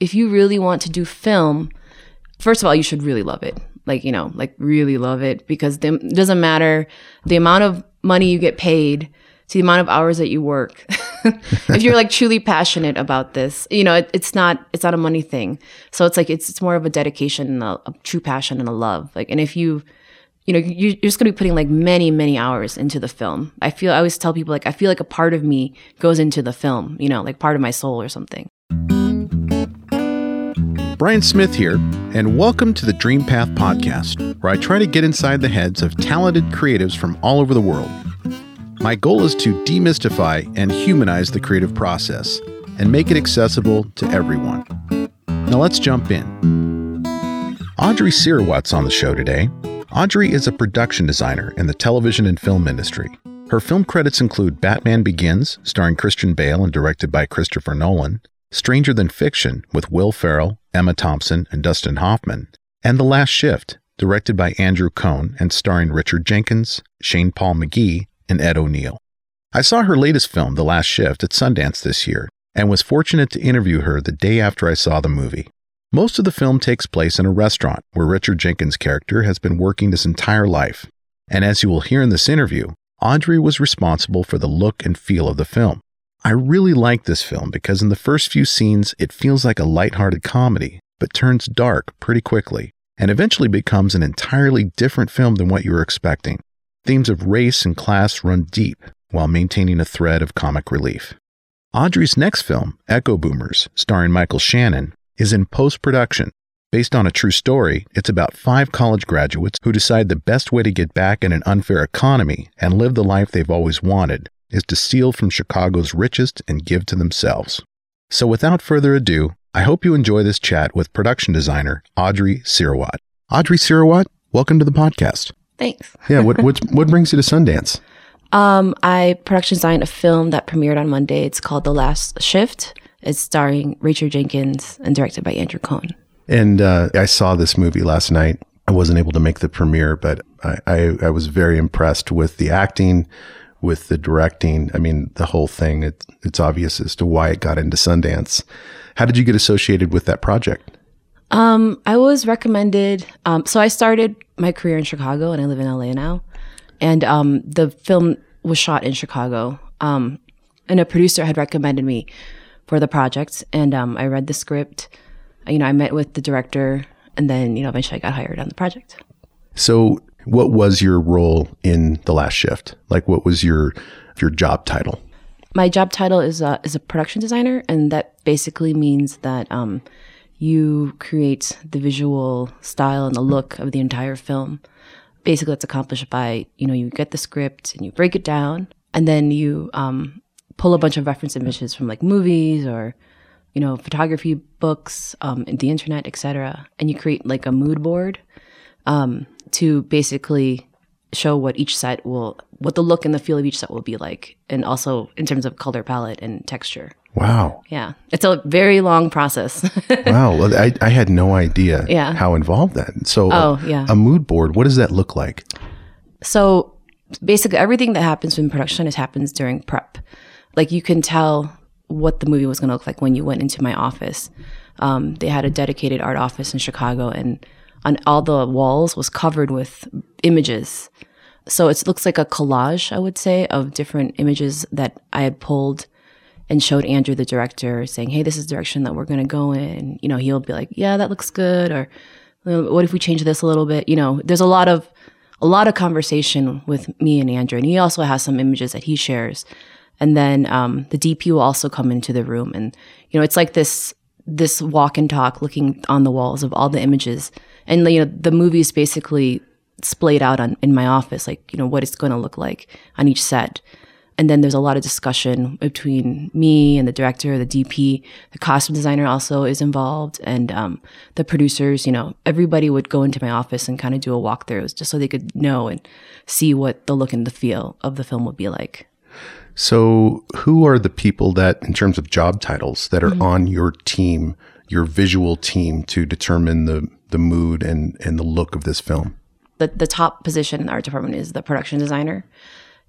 if you really want to do film, first of all, you should really love it. Like, you know, like really love it because it doesn't matter the amount of money you get paid to the amount of hours that you work. if you're like truly passionate about this, you know, it, it's not it's not a money thing. So it's like it's it's more of a dedication and a, a true passion and a love. Like, and if you you know, you're just going to be putting like many, many hours into the film. I feel, I always tell people like, I feel like a part of me goes into the film, you know, like part of my soul or something. Brian Smith here, and welcome to the Dream Path Podcast, where I try to get inside the heads of talented creatives from all over the world. My goal is to demystify and humanize the creative process and make it accessible to everyone. Now let's jump in. Audrey Sirawat's on the show today. Audrey is a production designer in the television and film industry. Her film credits include Batman Begins, starring Christian Bale and directed by Christopher Nolan, Stranger Than Fiction with Will Ferrell, Emma Thompson, and Dustin Hoffman, and The Last Shift, directed by Andrew Cohn and starring Richard Jenkins, Shane Paul McGhie, and Ed O'Neill. I saw her latest film, The Last Shift, at Sundance this year and was fortunate to interview her the day after I saw the movie. Most of the film takes place in a restaurant where Richard Jenkins' character has been working his entire life. And as you will hear in this interview, Audrey was responsible for the look and feel of the film. I really like this film because in the first few scenes, it feels like a lighthearted comedy, but turns dark pretty quickly and eventually becomes an entirely different film than what you were expecting. Themes of race and class run deep while maintaining a thread of comic relief. Audrey's next film, Echo Boomers, starring Michael Shannon, is in post production. Based on a true story, it's about five college graduates who decide the best way to get back in an unfair economy and live the life they've always wanted is to steal from Chicago's richest and give to themselves. So without further ado, I hope you enjoy this chat with production designer Audrey Sirawat. Audrey Sirawat, welcome to the podcast. Thanks. yeah, what what what brings you to Sundance? Um, I production designed a film that premiered on Monday. It's called The Last Shift. It's starring Rachel Jenkins and directed by Andrew Cohn. And uh, I saw this movie last night. I wasn't able to make the premiere, but I, I, I, was very impressed with the acting, with the directing. I mean, the whole thing. It, it's obvious as to why it got into Sundance. How did you get associated with that project? Um, I was recommended. Um, so I started my career in Chicago, and I live in LA now. And um, the film was shot in Chicago. Um, and a producer had recommended me for the project. And um, I read the script. You know, I met with the director, and then you know, eventually I got hired on the project. So, what was your role in the last shift? Like, what was your your job title? My job title is a, is a production designer, and that basically means that um, you create the visual style and the look of the entire film. Basically, it's accomplished by you know you get the script and you break it down, and then you um, pull a bunch of reference images from like movies or you know photography books um, the internet etc and you create like a mood board um, to basically show what each set will what the look and the feel of each set will be like and also in terms of color palette and texture. Wow. Yeah. It's a very long process. Wow. Well, I, I had no idea yeah. how involved that. So oh, a, yeah. a mood board what does that look like? So basically everything that happens in production is happens during prep. Like you can tell what the movie was going to look like when you went into my office. Um, they had a dedicated art office in Chicago, and on all the walls was covered with images. So it looks like a collage, I would say, of different images that I had pulled and showed Andrew, the director, saying, "Hey, this is the direction that we're going to go in." You know, he'll be like, "Yeah, that looks good," or "What if we change this a little bit?" You know, there's a lot of a lot of conversation with me and Andrew, and he also has some images that he shares and then um, the DP will also come into the room, and you know it's like this this walk and talk, looking on the walls of all the images, and you know the movie is basically splayed out on in my office, like you know what it's going to look like on each set. And then there's a lot of discussion between me and the director, the DP, the costume designer also is involved, and um, the producers. You know, everybody would go into my office and kind of do a walkthrough just so they could know and see what the look and the feel of the film would be like. So, who are the people that, in terms of job titles, that are mm-hmm. on your team, your visual team, to determine the the mood and and the look of this film? The the top position in the art department is the production designer,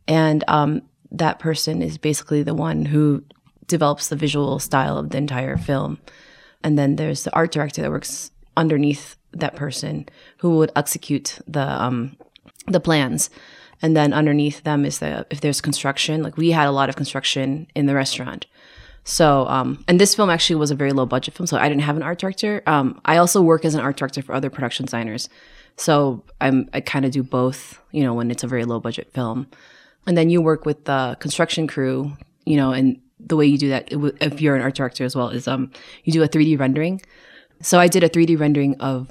and um, that person is basically the one who develops the visual style of the entire film. and then there's the art director that works underneath that person who would execute the um, the plans. And then underneath them is the if there's construction, like we had a lot of construction in the restaurant. So, um, and this film actually was a very low budget film, so I didn't have an art director. Um, I also work as an art director for other production designers, so I'm I kind of do both. You know, when it's a very low budget film, and then you work with the construction crew. You know, and the way you do that, if you're an art director as well, is um, you do a 3D rendering. So I did a 3D rendering of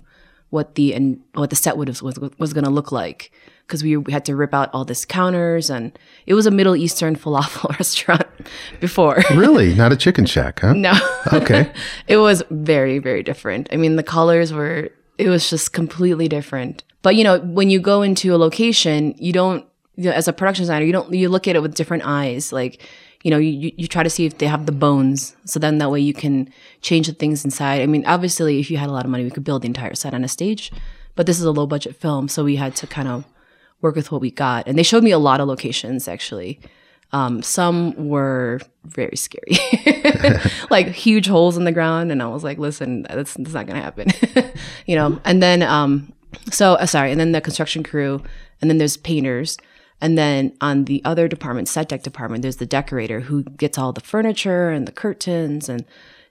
what the and what the set would have, was was going to look like because we, had to rip out all these counters and it was a Middle Eastern falafel restaurant before. really? Not a chicken shack, huh? No. Okay. it was very, very different. I mean, the colors were, it was just completely different. But, you know, when you go into a location, you don't, you know, as a production designer, you don't, you look at it with different eyes. Like, you know, you, you try to see if they have the bones. So then that way you can change the things inside. I mean, obviously, if you had a lot of money, we could build the entire set on a stage. But this is a low budget film. So we had to kind of work with what we got. And they showed me a lot of locations actually. Um, some were very scary, like huge holes in the ground. And I was like, listen, that's, that's not going to happen, you know? And then, um, so uh, sorry. And then the construction crew, and then there's painters. And then on the other department, set dec department, there's the decorator who gets all the furniture and the curtains and,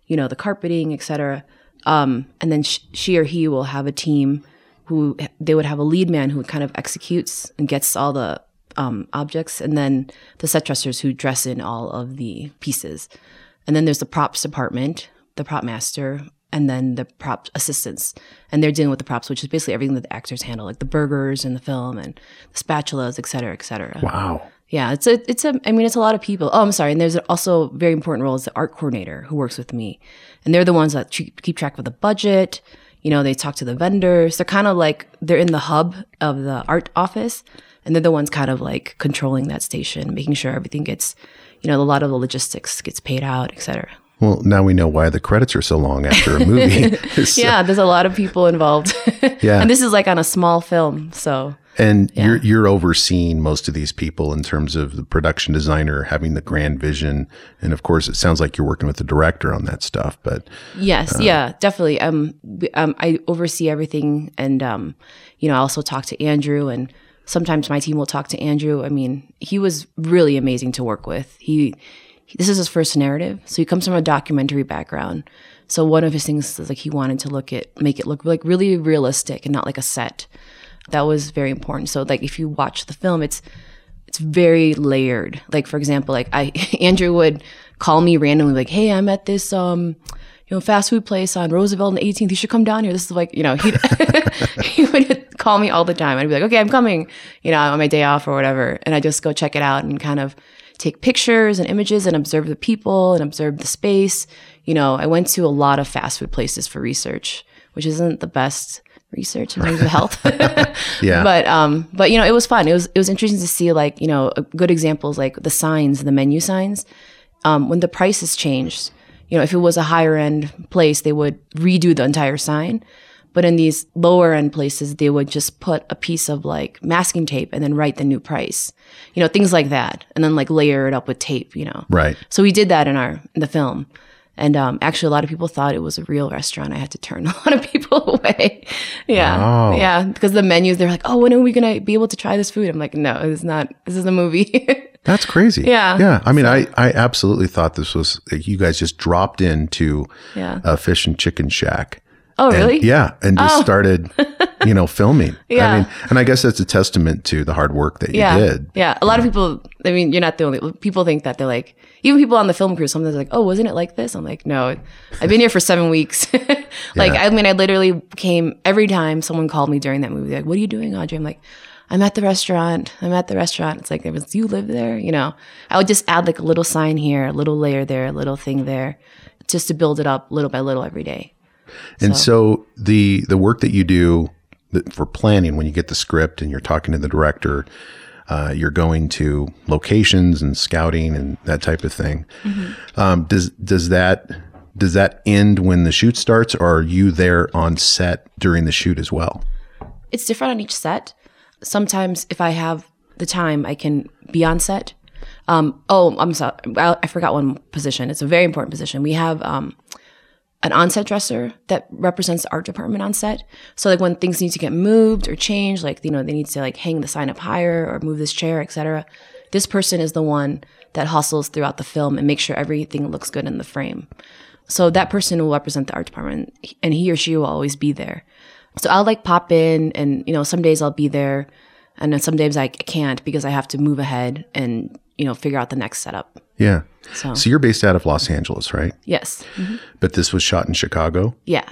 you know, the carpeting, etc. Um, and then sh- she or he will have a team who they would have a lead man who kind of executes and gets all the um, objects, and then the set dressers who dress in all of the pieces. And then there's the props department, the prop master, and then the prop assistants. And they're dealing with the props, which is basically everything that the actors handle, like the burgers and the film and the spatulas, et cetera, et cetera. Wow. Yeah, it's a, it's a, I mean, it's a lot of people. Oh, I'm sorry. And there's also a very important role is the art coordinator who works with me. And they're the ones that keep track of the budget, you know, they talk to the vendors. They're kind of like they're in the hub of the art office, and they're the ones kind of like controlling that station, making sure everything gets, you know, a lot of the logistics gets paid out, etc. Well, now we know why the credits are so long after a movie. so, yeah, there's a lot of people involved. yeah, and this is like on a small film, so and yeah. you're you're overseeing most of these people in terms of the production designer having the grand vision, and of course, it sounds like you're working with the director on that stuff. But yes, uh, yeah, definitely. Um, um, I oversee everything, and um, you know, I also talk to Andrew, and sometimes my team will talk to Andrew. I mean, he was really amazing to work with. He, he this is his first narrative, so he comes from a documentary background. So one of his things is like he wanted to look at make it look like really realistic and not like a set that was very important. So like if you watch the film, it's it's very layered. Like for example, like I Andrew would call me randomly like, "Hey, I'm at this um you know fast food place on Roosevelt and 18th. You should come down here." This is like, you know, he he would call me all the time. I'd be like, "Okay, I'm coming." You know, on my day off or whatever, and I just go check it out and kind of take pictures and images and observe the people and observe the space. You know, I went to a lot of fast food places for research, which isn't the best research in terms of health. yeah. But um, but you know, it was fun. It was it was interesting to see like you know good examples like the signs, the menu signs. Um, when the prices changed, you know, if it was a higher end place, they would redo the entire sign. But in these lower end places, they would just put a piece of like masking tape and then write the new price. You know, things like that, and then like layer it up with tape. You know, right. So we did that in our in the film. And um, actually, a lot of people thought it was a real restaurant. I had to turn a lot of people away. yeah, wow. yeah, because the menus they're like, "Oh, when are we gonna be able to try this food?" I'm like, "No, it's not. This is a movie." That's crazy. Yeah, yeah. I mean, so, I I absolutely thought this was you guys just dropped into yeah. a fish and chicken shack. Oh, really? And, yeah, and just oh. started, you know, filming. yeah. I mean, and I guess that's a testament to the hard work that you yeah. did. Yeah. A lot of people. I mean, you're not the only. People think that they're like even people on the film crew, sometimes like, oh, wasn't it like this? I'm like, no, I've been here for seven weeks. like, yeah. I mean, I literally came every time someone called me during that movie, like, what are you doing, Audrey? I'm like, I'm at the restaurant. I'm at the restaurant. It's like, there was, you live there? You know, I would just add like a little sign here, a little layer there, a little thing there, just to build it up little by little every day. And so, so the, the work that you do for planning, when you get the script and you're talking to the director, uh, you're going to locations and scouting and that type of thing. Mm-hmm. Um, does does that does that end when the shoot starts, or are you there on set during the shoot as well? It's different on each set. Sometimes, if I have the time, I can be on set. Um, oh, I'm sorry. I forgot one position. It's a very important position. We have um, an on-set dresser that represents the art department on set. So like when things need to get moved or changed, like you know they need to like hang the sign up higher or move this chair, etc. This person is the one that hustles throughout the film and makes sure everything looks good in the frame. So that person will represent the art department, and he or she will always be there. So I'll like pop in, and you know some days I'll be there, and then some days I can't because I have to move ahead and you know figure out the next setup. Yeah. So, So you're based out of Los Angeles, right? yes, Mhm. But this was shot in Chicago. yeah,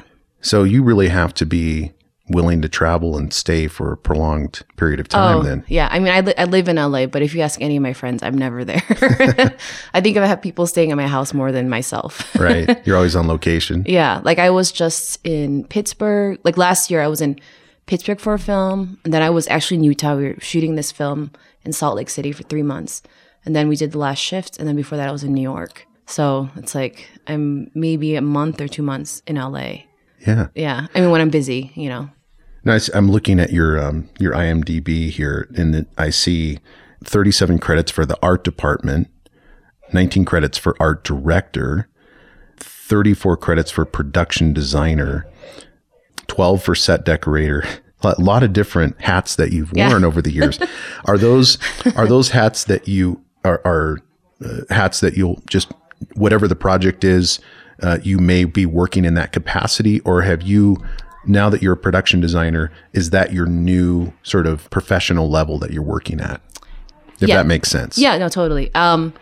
So you really have to be willing to travel and stay for a prolonged period of time Oh, then. yeah. I mean, I, li- I live in LA, but if you ask any of my friends, I'm never there. I think I have people staying at my house more than myself. Right. You're always on location. yeah. Like I was just in Pittsburgh. Like last year, I was in Pittsburgh for a film. And then I was actually in Utah. We were shooting this film in Salt Lake City for three months. And then we did the last shift. And then before that, I was in New York. So it's like I'm maybe a month or two months in LA. Yeah. Yeah. I mean, when I'm busy, you know. Nice. I'm looking at your um, your IMDb here, and I see 37 credits for the art department, 19 credits for art director, 34 credits for production designer, 12 for set decorator. A lot of different hats that you've Yeah. worn over the years. Are those are those hats that you are, are uh, hats that you'll just whatever the project is, uh, you may be working in that capacity, or have you now that you're a production designer, is that your new sort of professional level that you're working at? If Yeah. that makes sense. Yeah, no, totally. Um,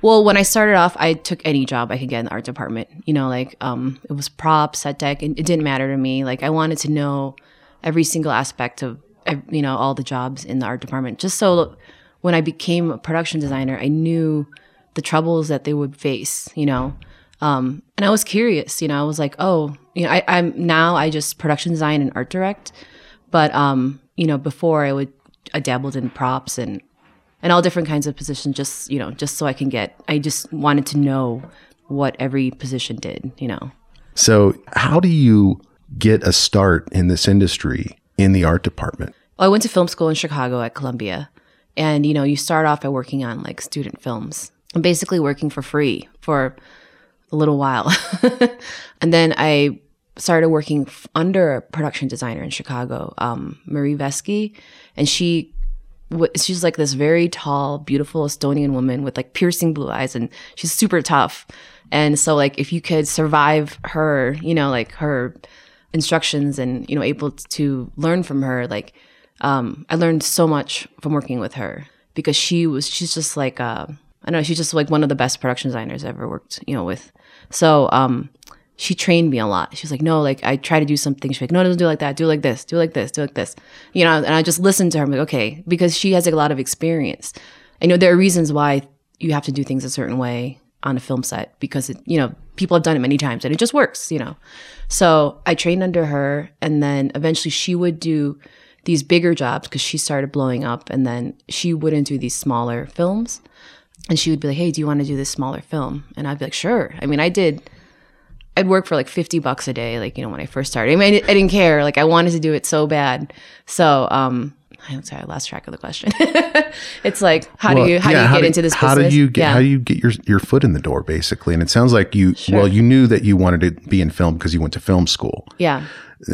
well, when I started off, I took any job I could get in the art department. You know, like um, it was prop, set dec, and it didn't matter to me. Like I wanted to know every single aspect of you know all the jobs in the art department, just so when I became a production designer, I knew the troubles that they would face. You know, um, and I was curious. You know, I was like, oh, you know, I, I'm now I just production design and art direct, but um, you know, before I would I dabbled in props and and all different kinds of positions just you know just so i can get i just wanted to know what every position did you know So, how do you get a start in this industry in the art department? well, i went to film school in chicago at columbia and you know you start off by working on like student films and basically working for free for a little while and then i started working under a production designer in chicago um, Merje Veski and she she's like this very tall, beautiful Estonian woman with like piercing blue eyes, and she's super tough. And so, like, if you could survive her, you know, like her instructions and you know, able to learn from her, like, um, I learned so much from working with her because she was, she's just like, uh, I know, she's just like one of the best production designers I ever worked, you know, with. So, um, she trained me a lot. She was like, no, like I try to do something. She's like, no, don't do like that. Do like this. Do like this. Do like this. You know, and I just listened to her. I'm like, okay, because she has like, a lot of experience. I know there are reasons why you have to do things a certain way on a film set because it, you know, people have done it many times and it just works, you know. So I trained under her and then eventually she would do these bigger jobs because she started blowing up and then she wouldn't do these smaller films. And she would be like, hey, do you want to do this smaller film? And I'd be like, sure. I mean, I did I'd work for like 50 bucks a day, like, you know, when I first started. I mean, I, I didn't care. Like, I wanted to do it so bad. So, um, I'm sorry, I lost track of the question. it's like, how Well, do you, how yeah, do you get into this How business? do you get yeah. how do you get your your foot in the door basically? And it sounds like you well, you knew that you wanted to be in film because you went to film school. yeah.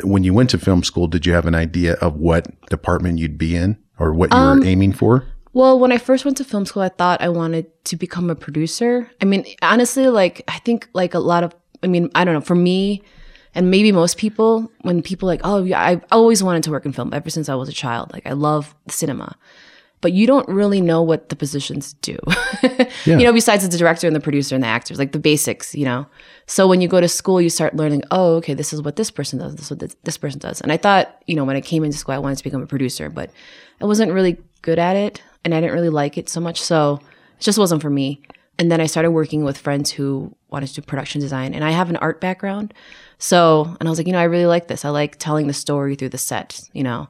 When you went to film school, did you have an idea of what department you'd be in or what you Um, were aiming for? Well, when I first went to film school, I thought I wanted to become a producer. I mean, honestly, like, I think like a lot of, I mean, I don't know, for me, and maybe most people, when people like, oh, yeah, I always wanted to work in film ever since I was a child. Like, I love cinema. But you don't really know what the positions do. You know, besides the director and the producer and the actors, like the basics, you know. So when you go to school, you start learning, oh, okay, this is what this person does, this is what this, this person does. And I thought, you know, when I came into school, I wanted to become a producer, but I wasn't really good at it and I didn't really like it so much. So it just wasn't for me. And then I started working with friends who wanted to do production design. And I have an art background. So, and I was like, you know, I really like this. I like telling the story through the set, you know.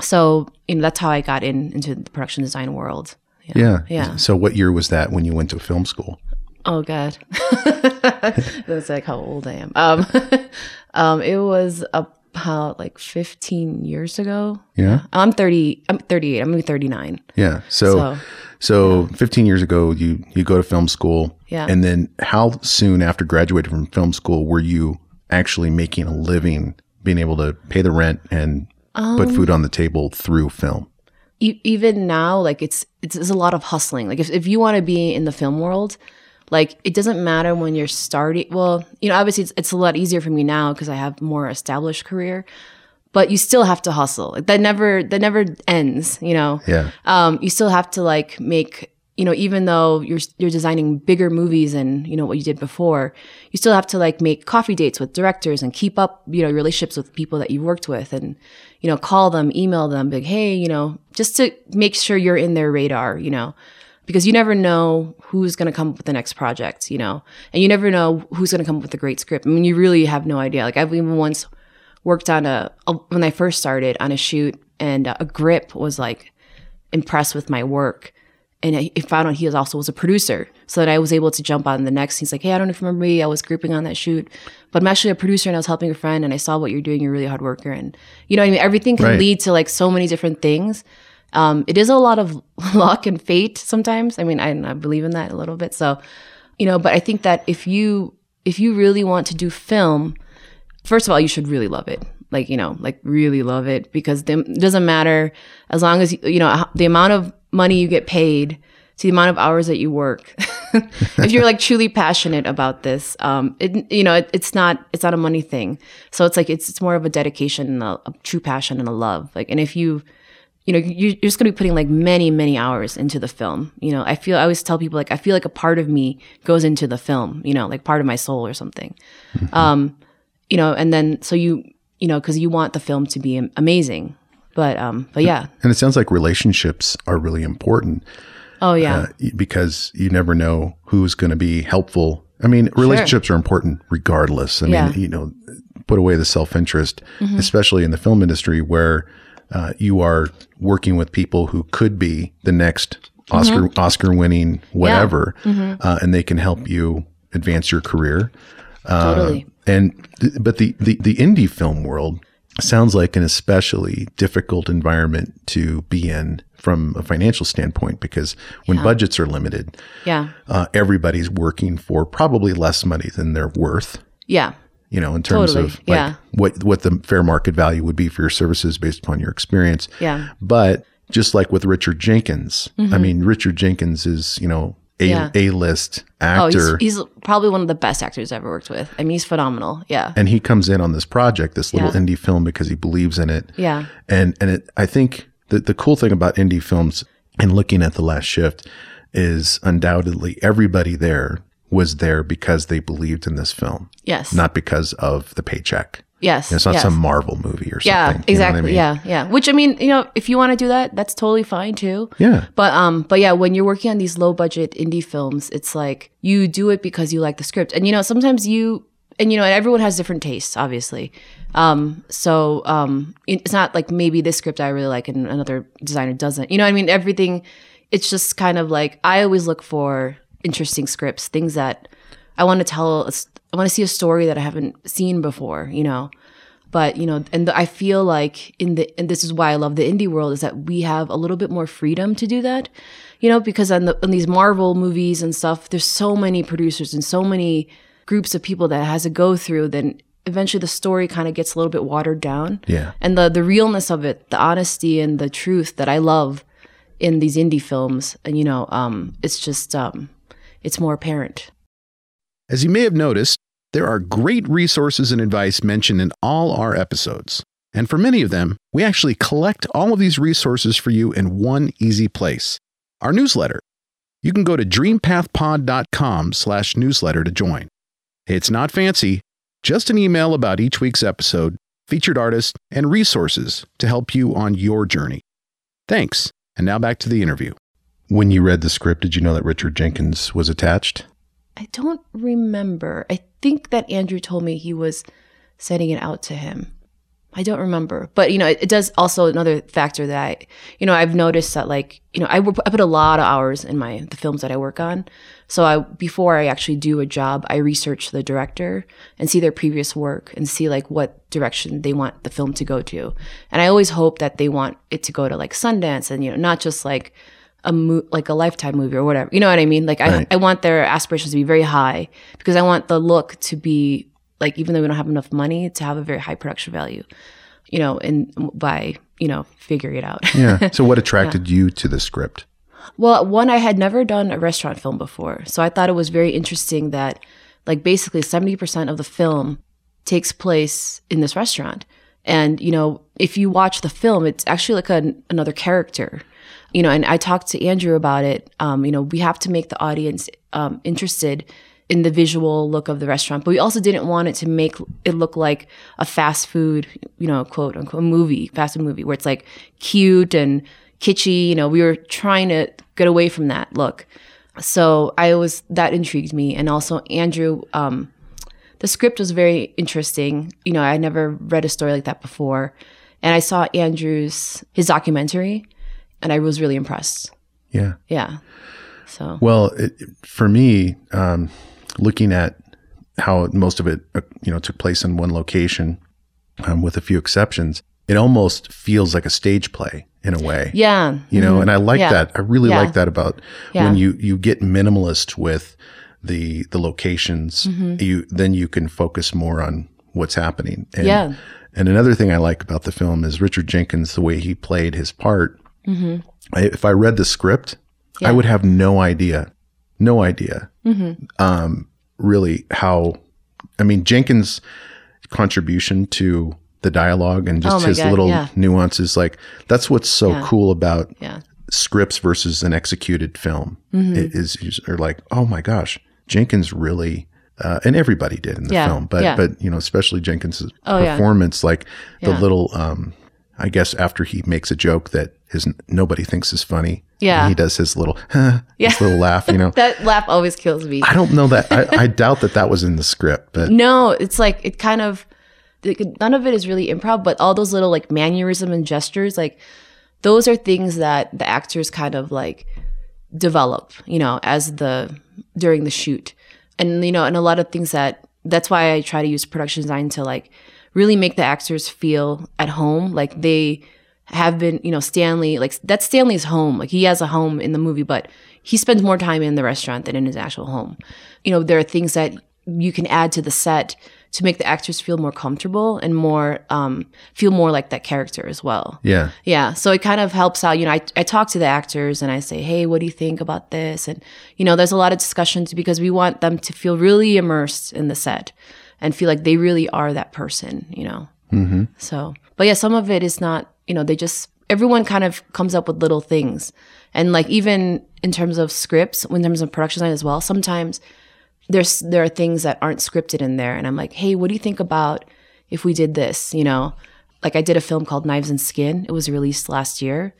So, you know, that's how I got in into the production design world. Yeah. Yeah. So what year was that when you went to film school? Oh God, that's like how old I am. Um, um, it was about like 15 years ago. Yeah. I'm 30. I'm 38. I'm gonna be 39. Yeah. So so, 15 years ago you you go to film school. Yeah. And then how soon after graduating from film school were you actually making a living, being able to pay the rent and Um, put food on the table through film? e- even now, like it's, it's it's a lot of hustling. Like if if you want to be in the film world, like it doesn't matter when you're starting. Well, you know, obviously it's, it's a lot easier for me now because I have more established career. But you still have to hustle. Like that never that never ends. You know. Yeah. um, you still have to like make you know even though you're you're designing bigger movies and you know what you did before you still have to like make coffee dates with directors and keep up you know relationships with people that you worked with and you know call them email them like hey you know just to make sure you're in their radar you know because you never know who's going to come up with the next project you know and you never know who's going to come up with a great script. I mean you really have no idea. Like i've even once worked on a, a when I first started on a shoot, and a grip was like impressed with my work, and I, I found out he was also was a producer, so that I was able to jump on the next. He's like, "Hey, I don't know if you remember me. I was gripping on that shoot, but I'm actually a producer, and I was helping a friend, and I saw what you're doing. You're a really hard worker, and you know, what I mean, everything can Right. lead to like so many different things. Um, it is a lot of luck and fate sometimes. I mean, I, I believe in that a little bit. So, you know, but I think that if you if you really want to do film, first of all, you should really love it. Like, you know, like really love it because it doesn't matter as long as, you you know, the amount of money you get paid to the amount of hours that you work. if you're like truly passionate about this, um, it, you know, it, it's not, it's not a money thing. So it's like, it's, it's more of a dedication and a, a true passion and a love. Like, and if you, you know, you- you're just going to be putting like many, many hours into the film. You know, I feel, I always tell people like, I feel like a part of me goes into the film, you know, like part of my soul or something. Um, you know, and then so you, you know, because you want the film to be amazing. But, um, but yeah. And it sounds like relationships are really important Oh, yeah. uh, because you never know who's going to be helpful. I mean, relationships are important regardless. I Yeah. mean, you know, put away the self interest, Mm-hmm. especially in the film industry where uh, you are working with people who could be the next Oscar Oscar winning whatever, uh, and they can help you advance your career. Uh, totally. And but the, the the indie film world sounds like an especially difficult environment to be in from a financial standpoint because when budgets are limited, Yeah. uh, everybody's working for probably less money than they're worth. Yeah. You know, in terms Totally, of like yeah. what what the fair market value would be for your services based upon your experience. Yeah. But just like with Richard Jenkins, I mean, Richard Jenkins is you know a. Yeah. a list Oh, actor. he's, he's probably one of the best actors I've ever worked with. I mean, he's phenomenal. Yeah. and he comes in on this project, this little Yeah. indie film, because he believes in it. Yeah. And and it, I think the the cool thing about indie films and looking at the last shift is undoubtedly everybody there was there because they believed in this film, Yes. not because of the paycheck. Yes. It's not yes. some Marvel movie or something. Yeah, you know what I exactly. mean? Yeah, yeah. Which I mean, you know, if you want to do that, that's totally fine too. Yeah. But um, but yeah, when you're working on these low budget indie films, it's like you do it because you like the script, and you know, sometimes you and you know, and everyone has different tastes, obviously. Um, so um, it's not like maybe this script I really like and another designer doesn't. You know, what I mean, everything. It's just kind of like I always look for interesting scripts, things that I want to tell. I want to see a story that I haven't seen before. You know but you know and i feel like in the and this is why i love the indie world is that we have a little bit more freedom to do that you know because on, the, on these marvel movies and stuff there's so many producers and so many groups of people that it has to go through then eventually the story kind of gets a little bit watered down Yeah. and the the realness of it the honesty and the truth that i love in these indie films and you know um it's just um it's more apparent As you may have noticed, there are great resources and advice mentioned in all our episodes. And for many of them, we actually collect all of these resources for you in one easy place our newsletter. You can go to dreampathpod.com slash newsletter to join. It's not fancy, just an email about each week's episode, featured artists, and resources to help you on your journey. Thanks. And now back to the interview. When you read the script, did you know that Richard Jenkins was attached? I don't remember. I think that Andrew told me he was sending it out to him. I don't remember, but you know, it, it does also another factor that I, you know, I've noticed that like, you know, I, I put a lot of hours in my the films that I work on. So I before I actually do a job, I research the director and see their previous work and see like what direction they want the film to go to. And I always hope that they want it to go to like Sundance and you know, not just like a mo- like a lifetime movie or whatever. You know what I mean? Like I, Right. I want their aspirations to be very high because I want the look to be like even though we don't have enough money to have a very high production value, you know, and by you know figuring it out. yeah. So what attracted you to the script? Well, one, I had never done a restaurant film before. So I thought it was very interesting that, like, basically 70% of the film takes place in this restaurant. And, you know, if you watch the film, it's actually like a, another character, you know, and I talked to Andrew about it. Um, you know, we have to make the audience um, interested in the visual look of the restaurant, but we also didn't want it to make it look like a fast food, you know, quote unquote movie, fast food movie, where it's like cute and kitschy. You know, we were trying to get away from that look. So I was that intrigued me, and also Andrew. Um, the script was very interesting. You know, I never read a story like that before, and I saw Andrew's his documentary, and I was really impressed. Yeah. Yeah. So Well, it, for me, um, looking at how most of it, uh, you know, took place in one location, um, with a few exceptions, it almost feels like a stage play in a way. yeah, You know, and I like Yeah. that. I really Yeah. like that about Yeah. when you you get minimalist with the the locations. Mm-hmm. You then you can focus more on what's happening. And, Yeah. And another thing I like about the film is Richard Jenkins, the way he played his part. I, if I read the script, I Mm-hmm. Would have no idea, no idea, Mm-hmm. um, really how. I mean, Jenkins' contribution to the dialogue and just Oh his God, little yeah. nuances, like that's what's so Yeah. cool about yeah, scripts versus an executed film. Mm-hmm. It is are like, oh my gosh, Jenkins really. Uh, and everybody did in the Yeah, film, but yeah. but you know, especially Jenkins' Oh, yeah. performance, like the Yeah. little, um, I guess after he makes a joke that his nobody thinks is funny, Yeah. and he does his little, his Yeah. little laugh. You know, that laugh always kills me. I don't know that. I, I doubt that that was in the script, but No, it's like it kind of like, none of it is really improv, but all those little like mannerism and gestures, like those are things that the actors kind of like develop, you know, as the during the shoot. And you know, and a lot of things that that's why I try to use production design to like really make the actors feel at home, like they have been, you know, Stanley, like that's Stanley's home. Like he has a home in the movie, but he spends more time in the restaurant than in his actual home. You know, there are things that you can add to the set to make the actors feel more comfortable and more um, feel more like that character as well. yeah, Yeah. So it kind of helps out. You know, I, I talk to the actors and I say, hey, what do you think about this? And, you know, there's a lot of discussions because we want them to feel really immersed in the set and feel like they really are that person, you know? Mm-hmm. So, but yeah, some of it is not, you know, they just, everyone kind of comes up with little things. And like, even in terms of scripts, in terms of production design as well, sometimes there's there are things that aren't scripted in there and i'm like hey what do you think about if we did this you know like i did a film called knives and skin it was released last year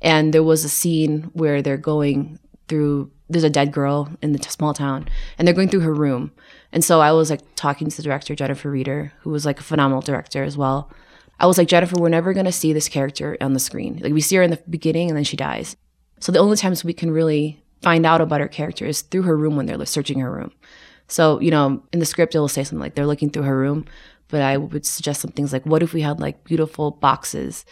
and there was a scene where they're going through there's a dead girl in the t- small town and they're going through her room and so i was like talking to the director jennifer reeder who was like a phenomenal director as well i was like jennifer we're never going to see this character on the screen like we see her in the beginning and then she dies so the only times we can really find out about her character is through her room when they're searching her room. So, you know, in the script, it'll say something like they're looking through her room, but I would suggest some things like, what if we had like beautiful boxes?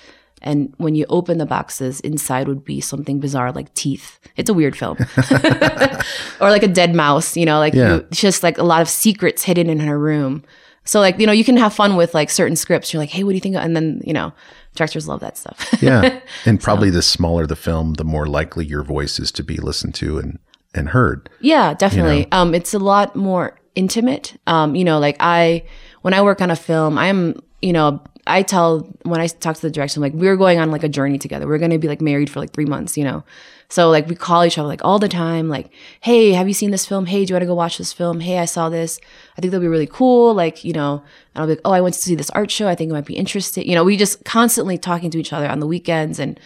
And when you open the boxes, inside would be something bizarre like teeth. It's a weird film. or like a dead mouse, you know, like Yeah. you, just like a lot of secrets hidden in her room. So, like, you know, you can have fun with like certain scripts. You're like, hey, what do you think? And then, you know, directors love that stuff. yeah. And probably the smaller the film, the more likely your voice is to be listened to and and heard. Yeah, definitely. Um, it's a lot more intimate. Um, you know, like I, when I work on a film, I'm, you know, I tell when I talk to the director, I'm like, we're going on like a journey together. We're going to be like married for like three months, you know? So like we call each other like all the time, like, hey, have you seen this film? Hey, do you want to go watch this film? Hey, I saw this. I think that'll be really cool. Like, you know, and I'll be like, oh, I went to see this art show. I think it might be interesting. You know, we just constantly talking to each other on the weekends and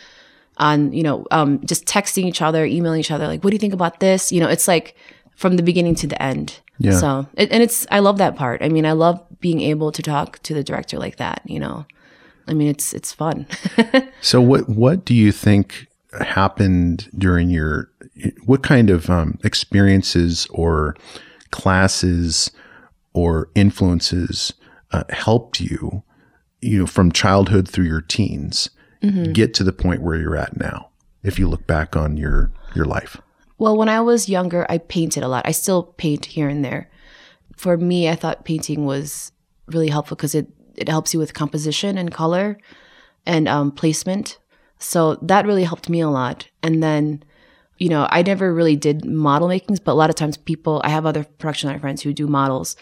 on, you know, um, just texting each other, emailing each other, like, what do you think about this? You know, it's like from the beginning to the end. Yeah. So, and it's, I love that part. I mean, I love being able to talk to the director like that, you know. I mean, it's, it's fun. So what what do you think happened during your what kind of um, experiences or classes or influences uh, helped you you know from childhood through your teens get to the point where you're at now if you look back on your your life Well, when I was younger, I painted a lot. I still paint here and there. for me, I thought painting was really helpful because it it helps you with composition and color and um, placement. So that really helped me a lot. And then, you know, I never really did model makings, but a lot of times people, I have other production designer friends who do models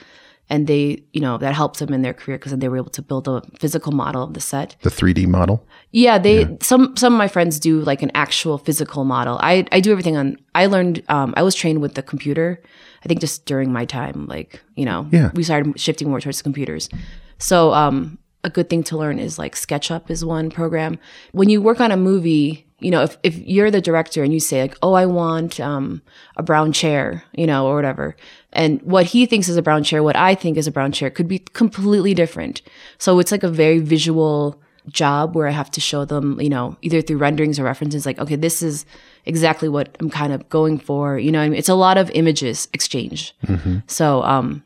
and they, you know, that helps them in their career because then they were able to build a physical model of the set. The 3D model? Yeah, they some some of my friends do like an actual physical model. I I do everything on. I learned. Um, I was trained with the computer. I think just during my time, like you know, Yeah. we started shifting more towards computers. So um, a good thing to learn is like SketchUp is one program. When you work on a movie, you know, if if you're the director and you say like, oh, I want um, a brown chair, you know, or whatever, and what he thinks is a brown chair, what I think is a brown chair, could be completely different. So it's like a very visual job where I have to show them, you know, either through renderings or references, like, okay, this is exactly what I'm kind of going for. You know, I mean, it's a lot of images exchange. So, um,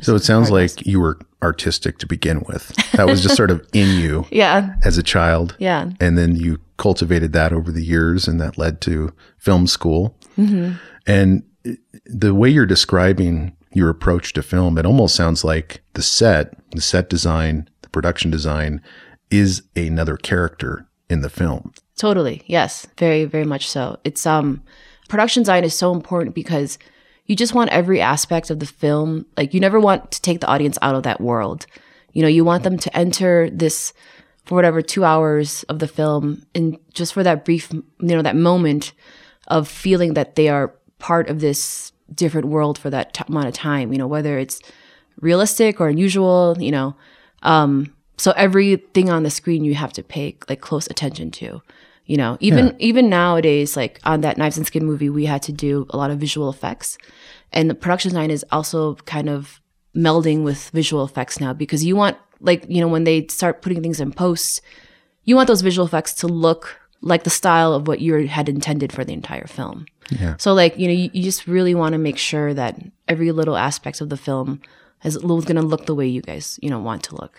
So it sounds like you were artistic to begin with. That was just sort of in you yeah, as a child. yeah, And then you cultivated that over the years, and that led to film school. And the way you're describing your approach to film, it almost sounds like the set, the set design, the production design is another character in the film. totally. Yes, very, very much so. It's um, production design is so important because you just want every aspect of the film. Like, you never want to take the audience out of that world. You know, you want them to enter this for whatever two hours of the film, and just for that brief, you know, that moment of feeling that they are part of this different world for that t- amount of time. You know, whether it's realistic or unusual. You know, um, so everything on the screen you have to pay like close attention to. You know, even even nowadays, like on that Knives and Skin movie, we had to do a lot of visual effects, and the production design is also kind of melding with visual effects now because you want like you know when they start putting things in post, you want those visual effects to look like the style of what you had intended for the entire film. Yeah. So like you know you, you just really want to make sure that every little aspect of the film is going to look the way you guys you know want to look.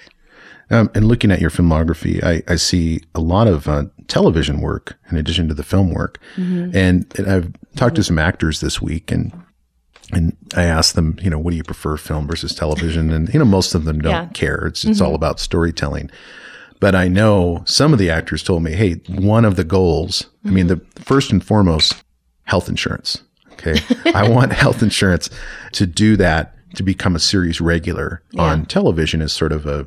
Um, and looking at your filmography, I, I see a lot of uh, television work in addition to the film work. And, and I've talked to some actors this week, and and I asked them, you know, what do you prefer, film versus television? And you know, most of them don't Yeah. care. It's it's all about storytelling. But I know some of the actors told me, hey, one of the goals. I mean, the first and foremost, health insurance. Okay, I want health insurance to do that to become a series regular on television is sort of a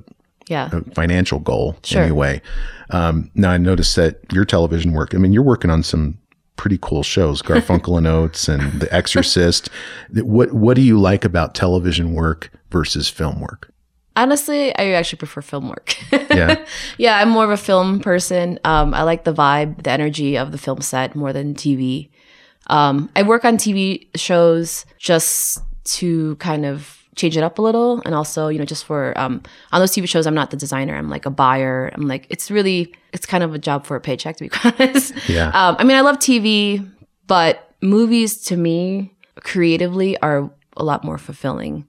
Yeah. a financial goal Sure. anyway. Um, now I noticed that your television work. I mean, you're working on some pretty cool shows, Garfunkel and Oates and The Exorcist. what What do you like about television work versus film work? Honestly, I actually prefer film work. Yeah, yeah, I'm more of a film person. Um, I like the vibe, the energy of the film set more than TV. Um, I work on TV shows just to kind of change it up a little, and also, you know, just for um, on those TV shows, I'm not the designer. I'm like a buyer. I'm like, it's really, it's kind of a job for a paycheck, to be honest. Yeah. Um, I mean, I love TV, but movies to me creatively are a lot more fulfilling.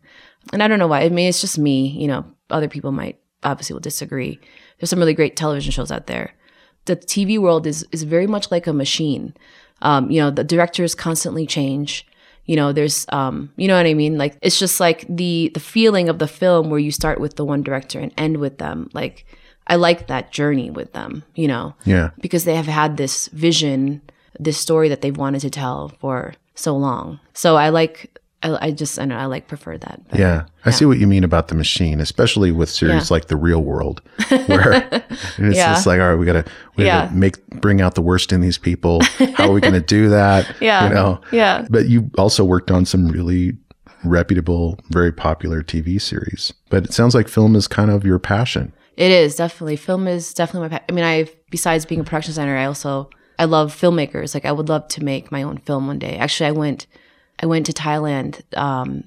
And I don't know why. I mean, it's just me. You know, other people might obviously will disagree. There's some really great television shows out there. The TV world is is very much like a machine. Um, you know, the directors constantly change. You know, there's um, you know what I mean? Like it's just like the the feeling of the film where you start with the one director and end with them. Like I like that journey with them, you know yeah. because they have had this vision, this story that they've wanted to tell for so long. So I like, I, I just, I know, I like prefer that. better. Yeah, I see what you mean about the machine, especially with series Yeah. like The Real World, where it's Yeah. just like, all right, we gotta, we Yeah. gotta make bring out the worst in these people. How are we gonna do that? Yeah. you know. Yeah. But you also worked on some really reputable, very popular TV series. But it sounds like film is kind of your passion. It is definitely film is definitely my. Pa- I mean, I besides being a production designer, I also I love filmmakers. Like I would love to make my own film one day. Actually, I went I went to Thailand. Um,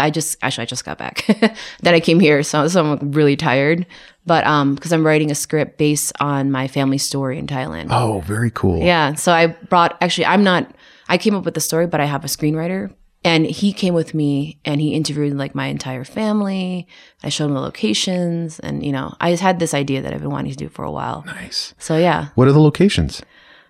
I just actually I just got back. then I came here, so, so I'm really tired. But um, because I'm writing a script based on my family story in Thailand. Oh, very cool. Yeah. So I brought actually I'm not I came up with the story, but I have a screenwriter. And he came with me and he interviewed like my entire family. I showed him the locations and you know, I just had this idea that I've been wanting to do for a while. Nice. So yeah. What are the locations?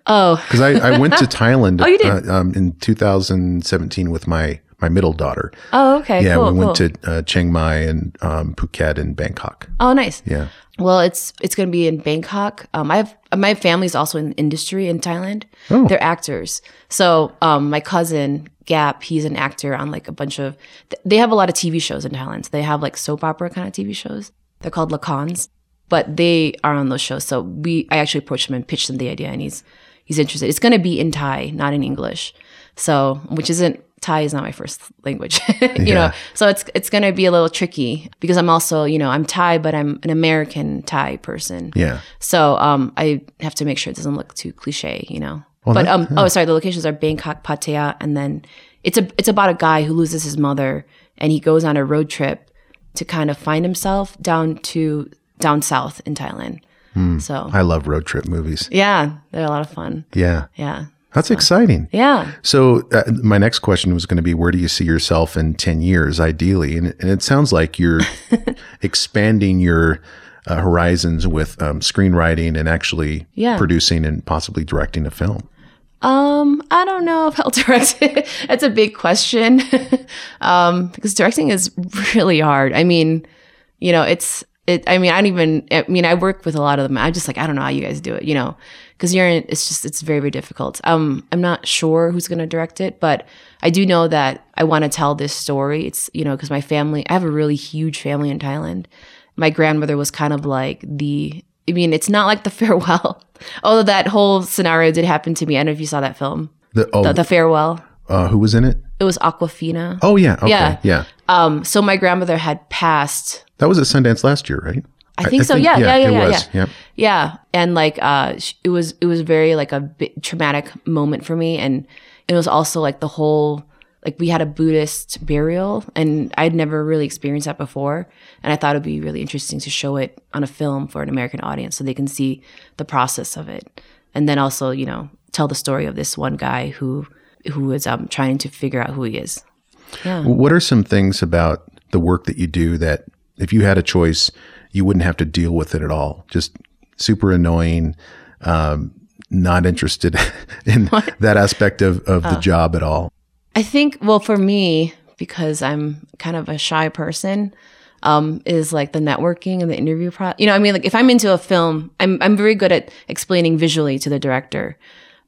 Oh, Because I, I went to Thailand Oh, you did? Uh, um, in 2017 with my my middle daughter. Oh, okay. yeah, cool, we went cool. to uh, Chiang Mai and um, Phuket and Bangkok. Oh, nice. Yeah. Well, it's it's going to be in Bangkok. Um, I have my family's also in industry in Thailand. Oh. They're actors. So, um, my cousin Gap, he's an actor on like a bunch of. th- They have a lot of TV shows in Thailand. So they have like soap opera kind of TV shows. They're called lakons, but they are on those shows. So we, I actually approached him and pitched him the idea, and he's he's interested. It's going to be in Thai, not in English. So, which isn't Thai is not my first language, you know. So it's it's going to be a little tricky because I'm also, you know, I'm Thai, but I'm an American Thai person. Yeah. So um, I have to make sure it doesn't look too cliche, you know. but that- um, oh, sorry, the locations are Bangkok, Pattaya, and then it's a it's about a guy who loses his mother, and he goes on a road trip to kind of find himself down to down south in Thailand. Hmm. So I love road trip movies. yeah, they're a lot of fun. Yeah. Yeah, That's exciting. yeah. So, uh, my next question was going to be where do you see yourself in 10 years, ideally? And, and it sounds like you're expanding your uh, horizons with um, screenwriting and actually Yeah. producing and possibly directing a film. Um, I don't know if I'll direct it. That's a big question. um, because directing is really hard. I mean, you know, it's it. I mean, I don't even. I mean, I work with a lot of them. I'm just like, I don't know how you guys do it. You know, because you're. In, it's just it's very very difficult. Um, I'm not sure who's gonna direct it, but I do know that I want to tell this story. It's you know because my family. I have a really huge family in Thailand. My grandmother was kind of like the. I mean, it's not like the farewell. Although that whole scenario did happen to me. I don't know if you saw that film, The, oh, the, the farewell. uh, who was in it? It was Awkwafina. Oh, yeah. Okay. Yeah. Yeah. Um, so my grandmother had passed. That was at Sundance last year, right? I think so. Yeah, yeah, yeah, it yeah, was. yeah. Yeah, and like uh, it was it was very like a bit traumatic moment for me, and it was also like the whole like we had a Buddhist burial, and I'd never really experienced that before, and I thought it'd be really interesting to show it on a film for an American audience so they can see the process of it, and then also you know tell the story of this one guy who who is um trying to figure out who he is. Yeah. What are some things about the work that you do that if you had a choice, you wouldn't have to deal with it at all? Just super annoying, um, not interested in that aspect of, of Oh. the job at all. I think, well, for me, because I'm kind of a shy person, um, is like the networking and the interview pro. You know, I mean, like if I'm into a film, I'm I'm very good at explaining visually to the director,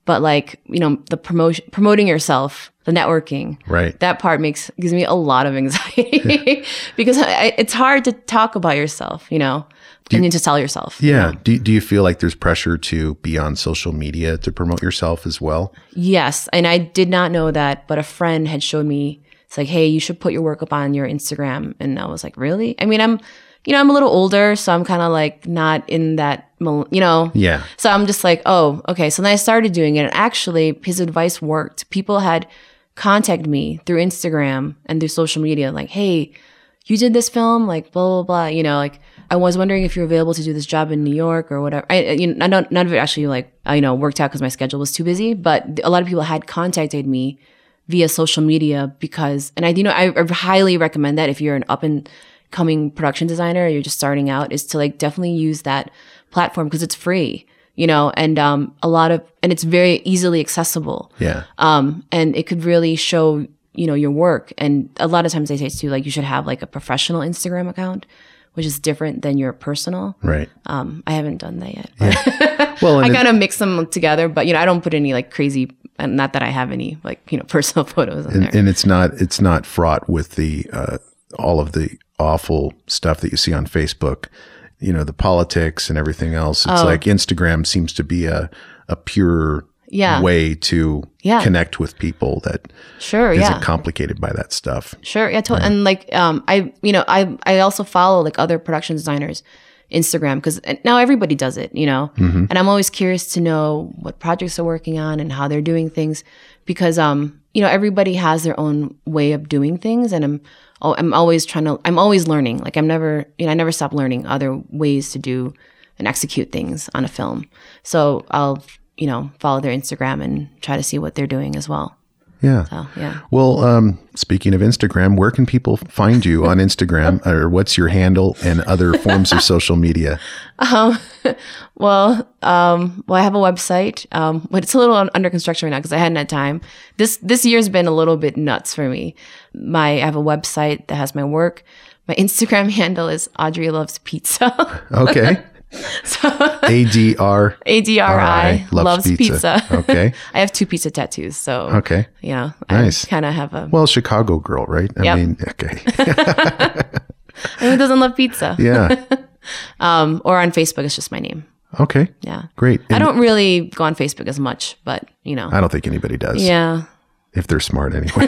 but like you know, the promotion, promoting yourself, the networking, Right. that part makes gives me a lot of anxiety because I, it's hard to talk about yourself, you know, and then to sell yourself. Yeah. Do, do you feel like there's pressure to be on social media to promote yourself as well? Yes, and I did not know that, but a friend had showed me. It's like, hey, you should put your work up on your Instagram, and I was like, really? I mean, I'm, you know, I'm a little older, so I'm kind of like not in that, you know. Yeah. So I'm just like, oh, okay. So then I started doing it, and actually, his advice worked. People had contacted me through Instagram and through social media, like, hey, you did this film, like blah blah blah. You know, like I was wondering if you're available to do this job in New York or whatever. I, I- you know, none, none of it actually like uh, you know worked out because my schedule was too busy. But a lot of people had contacted me via social media because, and I you know I, I highly recommend that if you're an up and coming production designer, you're just starting out, is to like definitely use that platform because it's free. You know, and um, a lot of, and it's very easily accessible Yeah. um, and it could really show you know your work and a lot of times they say too like you should have like a professional instagram account which is different than your personal Right. um, i haven't done that yet but Well, i kind of mix them together but you know i don't put any like crazy and not that i have any like you know personal photos on and, there and it's not it's not fraught with the uh, all of the awful stuff that you see on Facebook. You know, the politics and everything else. Oh. It's like Instagram seems to be a a pure Yeah. way to Yeah. connect with people that sure isn't yeah complicated by that stuff. Sure, yeah, to- and like um, I, you know, I I also follow like other production designers Instagram because now everybody does it, you know, and I'm always curious to know what projects they're working on and how they're doing things because um, you know, everybody has their own way of doing things, and I'm I'm always trying to I'm always learning. Like I'm never you know I never stop learning other ways to do and execute things on a film. So I'll you know follow their Instagram and try to see what they're doing as well. Yeah. So yeah. Well, um, speaking of Instagram, where can people find you on Instagram, or what's your handle and other forms of social media? Um, well, um, well, I have a website, um, but it's a little under construction right now because I hadn't had time. This this year's been a little bit nuts for me. My I have a website that has my work. My Instagram handle is Audrey loves pizza. Okay. so A D R. A D R I loves loves pizza. pizza. Okay. I have two pizza tattoos, so Okay. Yeah. Nice. I kind of have a. Well, Chicago girl, right? I Yep. mean, okay. Who doesn't love pizza? Yeah. Um, or on Facebook, it's just my name. Okay. Yeah. Great. I don't really go on Facebook as much, but you know, I don't think anybody does. yeah. If they're smart anyway.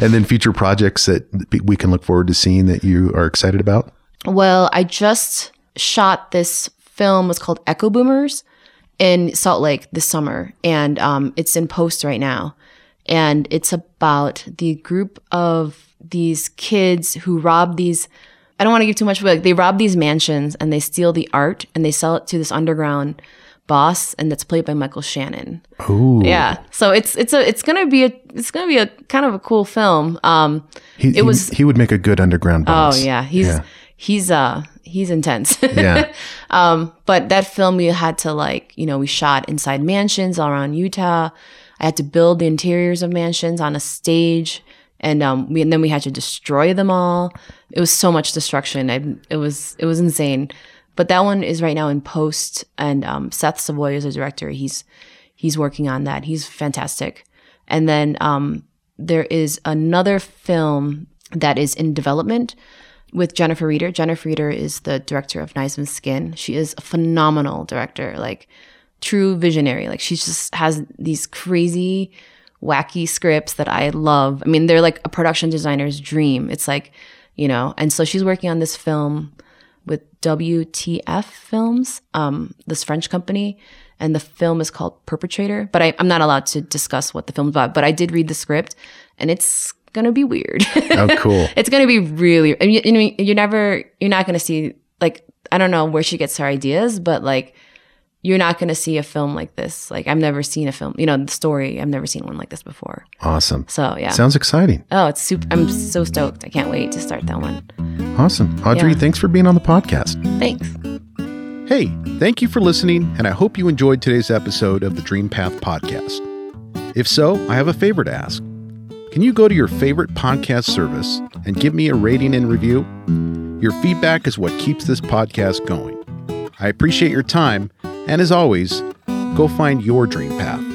and then future projects that we can look forward to seeing that you are excited about. Well, I just shot this film. was called Echo Boomers in Salt Lake this summer, and um, it's in post right now. And it's about the group of these kids who rob these. I don't want to give too much, but like, they rob these mansions and they steal the art and they sell it to this underground boss, and that's played by Michael Shannon. Oh. Yeah, so it's it's a it's gonna be a it's gonna be a kind of a cool film. Um, He, It was- he, he would make a good underground Oh boss. yeah, he's Yeah. he's uh he's intense. Yeah. um, but that film we had to like you know we shot inside mansions all around Utah. I had to build the interiors of mansions on a stage, and um we and then we had to destroy them all. It was so much destruction. I, it was it was insane. But that one is right now in post, and um, Seth Savoy is the director. He's he's working on that. He's fantastic. And then um, there is another film that is in development with Jennifer Reeder. Jennifer Reeder is the director of and Skin. She is a phenomenal director, like true visionary. Like she just has these crazy, wacky scripts that I love. I mean, they're like a production designer's dream. It's like, you know, and so she's working on this film with WTF Films, um, this French company, and the film is called Perpetrator. But I, I'm not allowed to discuss what the film's about. But I did read the script, and it's gonna be weird. Oh, cool. it's gonna be really. I mean, you know, you're never, you're not gonna see like I don't know where she gets her ideas, but like you're not gonna see a film like this. Like I've never seen a film. You know, the story. I've never seen one like this before. Awesome. So yeah. Sounds exciting. oh, it's super. I'm so stoked. I can't wait to start that one. Awesome. Audrey, Yeah. thanks for being on the podcast. Thanks. Hey, thank you for listening, and I hope you enjoyed today's episode of the Dream Path podcast. If so, I have a favor to ask. Can you go to your favorite podcast service and give me a rating and review? Your feedback is what keeps this podcast going. I appreciate your time, and as always, go find your dream path.